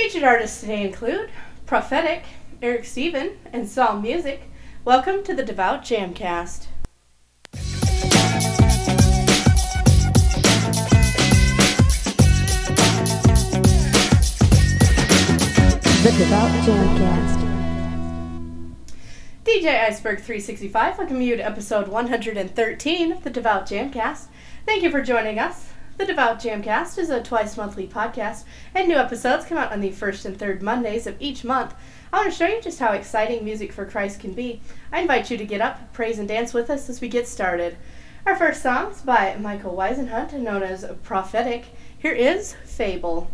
Featured artists today include ProphetiQ, Erik Stephen, and Psalm Muzik. Welcome to the Devout Jamcast. The Devout Jamcast. DJ Iceberg 365 welcome you to episode 113 of the Devout Jamcast. Thank you for joining us. The Devout Jamcast is a twice monthly podcast, and new episodes come out on the first and third Mondays of each month. I want to show you just how exciting music for Christ can be. I invite you to get up, praise, and dance with us as we get started. Our first song is by Michael Weisenhunt, known as ProphetiQ. Here is Fable.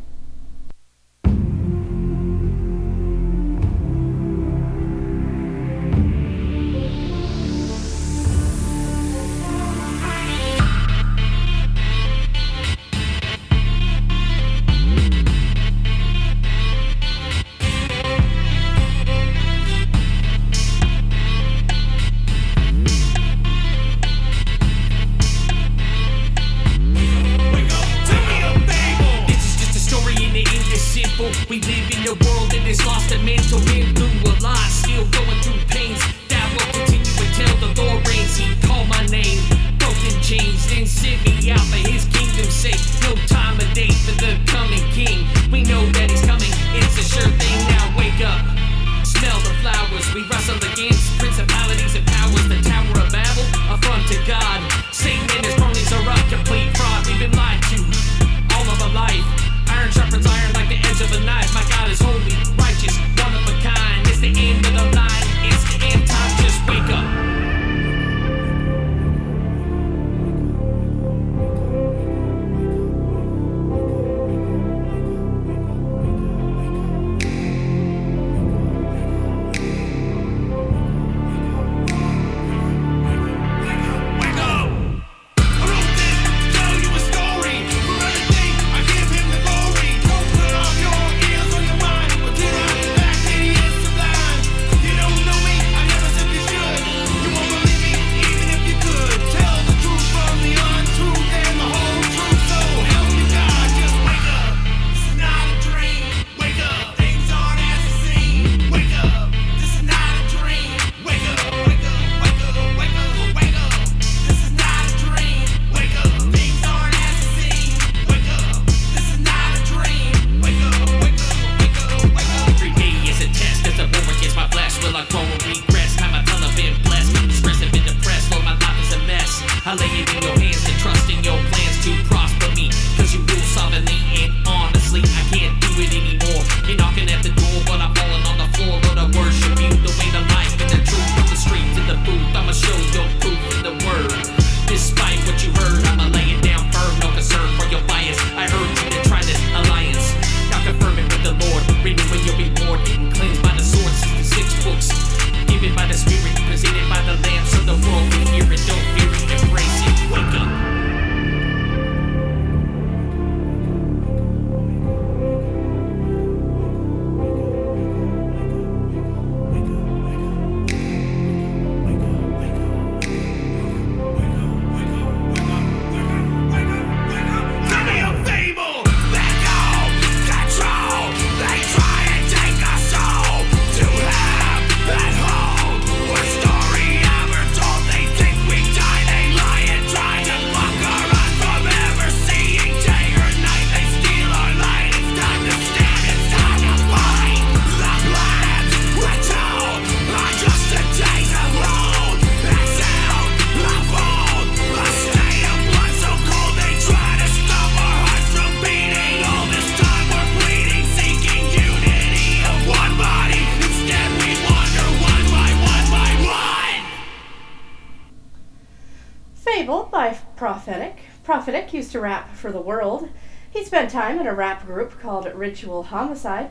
ProphetiQ. ProphetiQ used to rap for the world. He spent time in a rap group called Ritual Homicide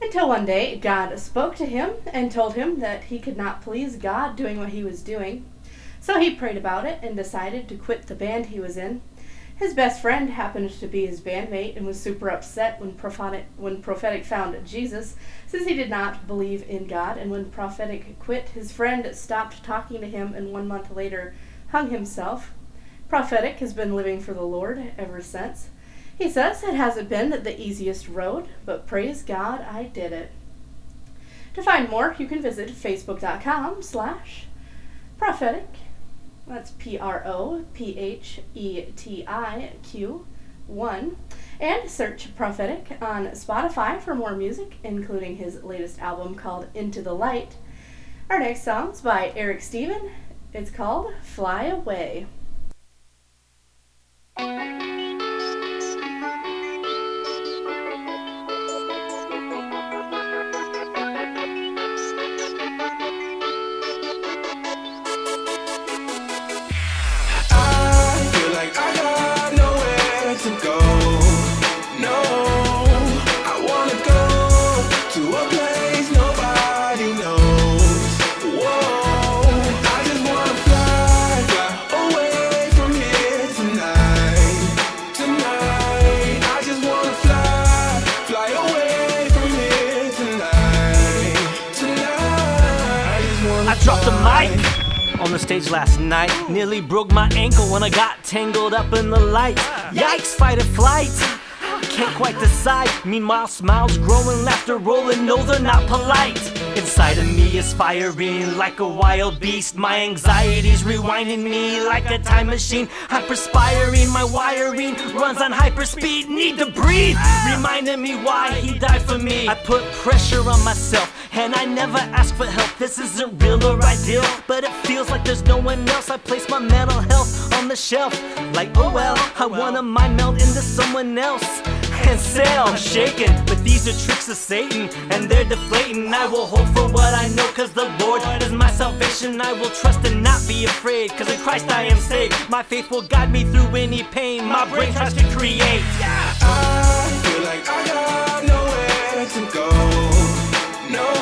until one day God spoke to him and told him that he could not please God doing what he was doing. So he prayed about it and decided to quit the band he was in. His best friend happened to be his bandmate and was super upset when ProphetiQ, when ProphetiQ found Jesus, since he did not believe in God. And when ProphetiQ quit, his friend stopped talking to him and one month later hung himself. ProphetiQ has been living for the Lord ever since. He says it hasn't been the easiest road, but praise God I did it. To find more, you can visit facebook.com slash prophetic. That's P R O P H E T I Q 1. And search ProphetiQ on Spotify for more music, including his latest album called Into the Light. Our next song's by Erik Stephen. It's called Fly Away. I I dropped the mic on the stage last night. Nearly broke my ankle when I got tangled up in the light. Yikes, fight or flight. Can't quite decide. Meanwhile, smiles growing, laughter rolling. No, they're not polite. Inside of me is firing like a wild beast. My anxiety's rewinding me like a time machine. I'm perspiring, my wiring runs on hyperspeed. Need to breathe, reminding me why he died for me. I put pressure on myself, and I never ask for help. This isn't real or ideal, but it feels like there's no one else. I place my mental health on the shelf, like oh well. I wanna mind melt into someone else and sail. I'm shaking, but these are tricks of Satan, and they're deflating. I will hope for what I know, cause the Lord is my salvation. I will trust and not be afraid, cause in Christ I am saved. My faith will guide me through any pain my brain tries to create. I feel like I got nowhere to go. No,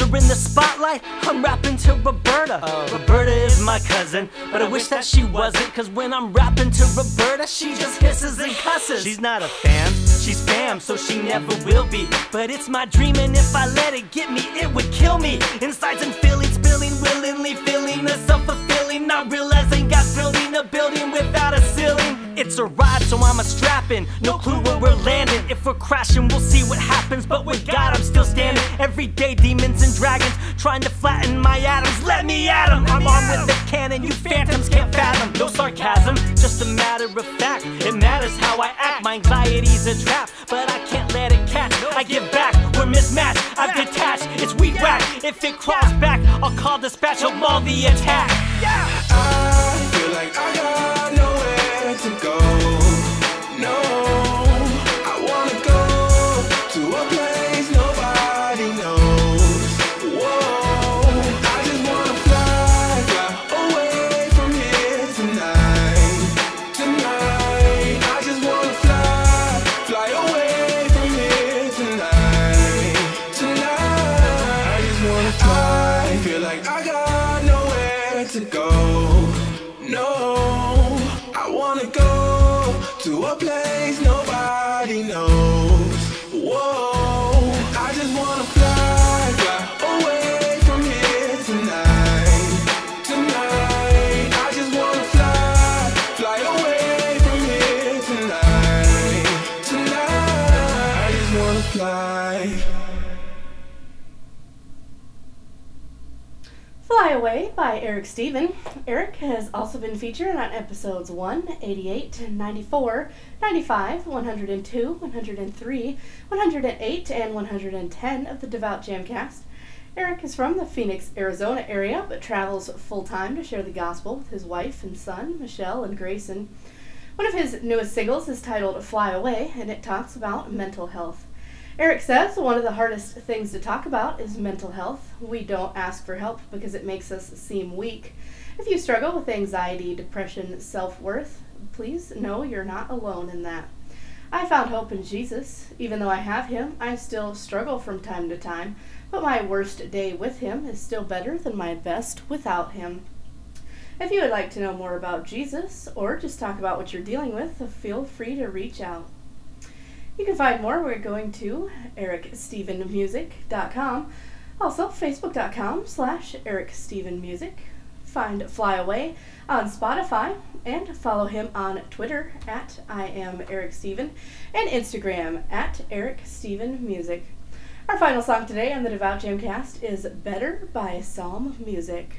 Are in the spotlight, I'm rapping to Roberta. Oh. Roberta is my cousin, but I wish that she wasn't. Cause when I'm rapping to Roberta, she just hisses and cusses. She's not a fan, she's fam, so she never will be. But it's my dream, and if I let it get me, it would kill me. Insides and feelings, spilling, willingly feeling the self fulfilling. Not realizing got building a building without a ceiling. It's a ride, so I'm a strapping. No clue where we're landing. If we're crashing, we'll see what happens. But with God, I'm still standing. Every day, demons and dragons trying to flatten my atoms. Let me at 'em. I'm armed with the cannon. You phantoms can't fathom. No sarcasm, just a matter of fact. It matters how I act. My anxiety's a trap, but I can't let it catch. I give back. We're mismatched. I've detached. It's weed whack. If it crawls back, I'll call dispatch. I'll maul the attack. I to a place nobody knows. Whoa, I just wanna fly, by Erik Stephen. Erik has also been featured on episodes 1, 88, 94, 95, 102, 103, 108, and 110 of the Devout Jamcast. Erik is from the Phoenix, Arizona area, but travels full time to share the gospel with his wife and son, Michelle and Grayson. One of his newest singles is titled Fly Away, and it talks about mental health. Erik says one of the hardest things to talk about is mental health. We don't ask for help because it makes us seem weak. If you struggle with anxiety, depression, self worth, please know you're not alone in that. I found hope in Jesus. Even though I have him, I still struggle from time to time, but my worst day with him is still better than my best without him. If you would like to know more about Jesus or just talk about what you're dealing with, feel free to reach out. You can find more by going to ericstevenmusic.com, also facebook.com slash ericstevenmusic. Find Fly Away on Spotify and follow him on Twitter at I am Erik Stephen and Instagram at Erik Stephen Music. Our final song today on the Devout Jamcast is Better by Psalm Muzik.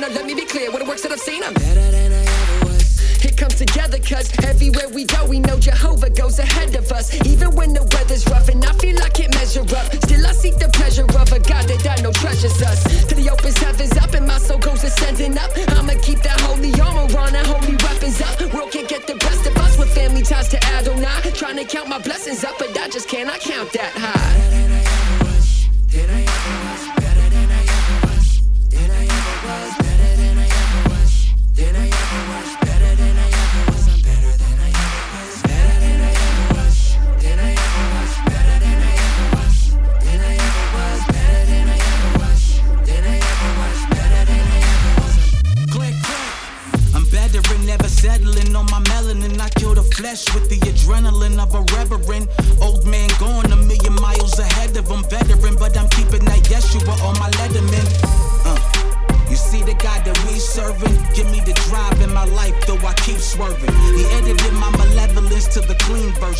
Now let me be clear, what the works that I've seen, I'm better than I ever was. It comes together cause everywhere we go, we know Jehovah goes ahead of us. Even when the weather's rough and I feel I can't measure up, still I seek the pleasure of a God that I know treasures us. Till he opens heavens up and my soul goes ascending up. I'ma keep that holy armor on and holy weapons up. World can't get the best of us with family ties to Adonai. Trying to count my blessings up, but I just cannot count that high.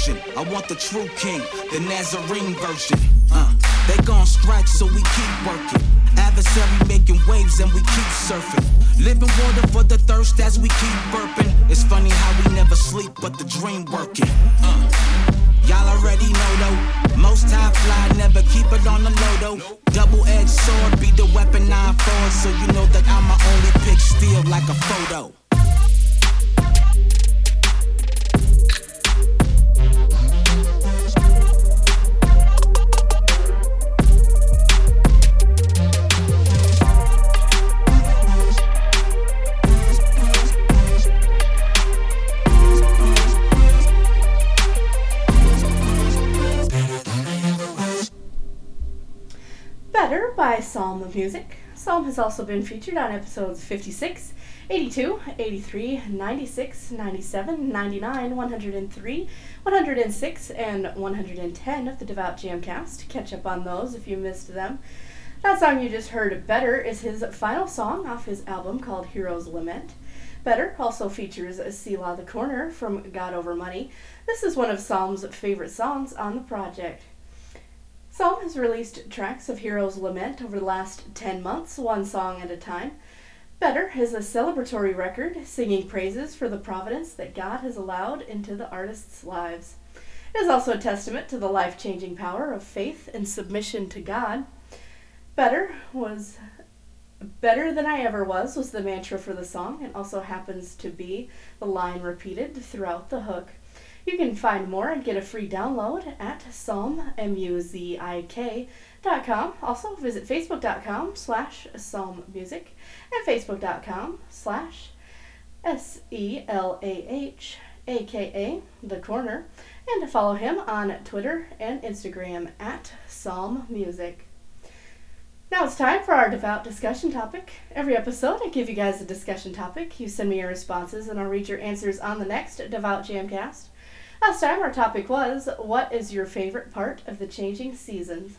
Version. I want the true king, the Nazarene version. Uh, they gon' strike, so we keep working. Adversary making waves and we keep surfing. Living water for the thirst as we keep burping. It's funny how we never sleep, but the dream working. Uh. Y'all already know though. Most high fly, never keep it on the low though. Double edged sword be the weapon I afford, so you know that I'm my only pick, still like a photo. Psalm of Music. Psalm has also been featured on episodes 56, 82, 83, 96, 97, 99, 103, 106, and 110 of the Devout Jamcast. Catch up on those if you missed them. That song you just heard, Better, is his final song off his album called Heroes Lament. Better also features Selah the Corner from God Over Money. This is one of Psalm's favorite songs on the project. Psalm has released tracks of Hero's Lament over the last 10 months, one song at a time. Better is a celebratory record, singing praises for the providence that God has allowed into the artists' lives. It is also a testament to the life changing power of faith and submission to God. Better was Better Than I Ever Was was the mantra for the song and also happens to be the line repeated throughout the hook. You can find more and get a free download at psalmmuzik.com. Also visit facebook.com slash psalmmusic and facebook.com slash S-E-L-A-H aka The Corner and to follow him on Twitter and Instagram at Psalm Muzik. Now it's time for our devout discussion topic. Every episode, I give you guys a discussion topic. You send me your responses, and I'll read your answers on the next Devout Jamcast. Last time, our topic was What is your favorite part of the changing seasons?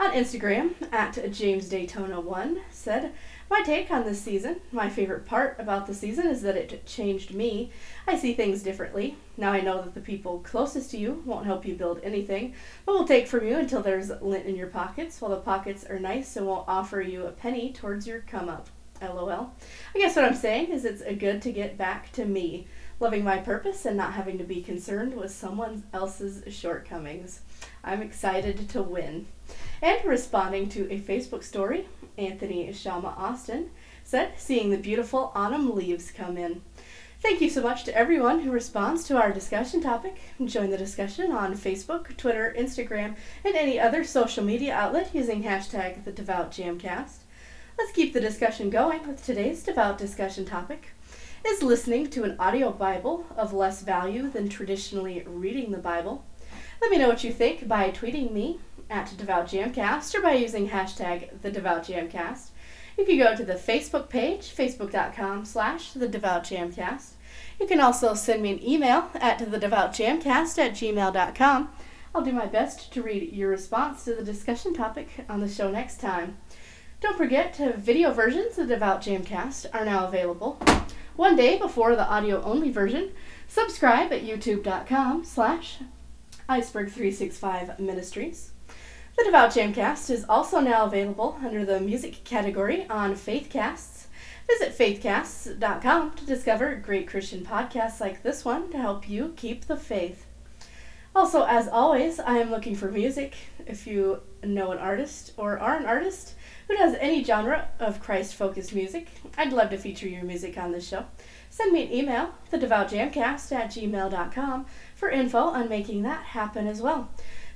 On Instagram, at JamesDaytona1 said, My take on this season, my favorite part about the season is that it changed me. I see things differently. Now I know that the people closest to you won't help you build anything, but will take from you until there's lint in your pockets, while the pockets are nice and won't offer you a penny towards your come up. LOL. I guess what I'm saying is it's good to get back to me, loving my purpose and not having to be concerned with someone else's shortcomings. I'm excited to win. And responding to a Facebook story, Anthony Shalma Austin said, seeing the beautiful autumn leaves come in. Thank you so much to everyone who responds to our discussion topic. Join the discussion on Facebook, Twitter, Instagram, and any other social media outlet using hashtag the Devout Jamcast. Let's keep the discussion going with today's devout discussion topic. Is listening to an audio Bible of less value than traditionally reading the Bible? Let me know what you think by tweeting me at Devout Jamcast or by using hashtag the Devout Jamcast. You can go to the Facebook page, facebook.com slash the Devout You can also send me an email at thedevoutjamcast at gmail.com. I'll do my best to read your response to the discussion topic on the show next time. Don't forget, video versions of the Devout Jamcast are now available. One day before the audio-only version, subscribe at youtube.com slash iceberg365 ministries. The Devout Jamcast is also now available under the music category on Faithcasts. Visit faithcasts.com to discover great Christian podcasts like this one to help you keep the faith. Also, as always, I am looking for music. If you know an artist or are an artist who does any genre of Christ focused music, I'd love to feature your music on this show. Send me an email, thedevoutjamcast at gmail.com, for info on making that happen as well.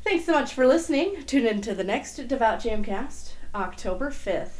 Thanks so much for listening. Tune in to the next Devout Jamcast, October 5th.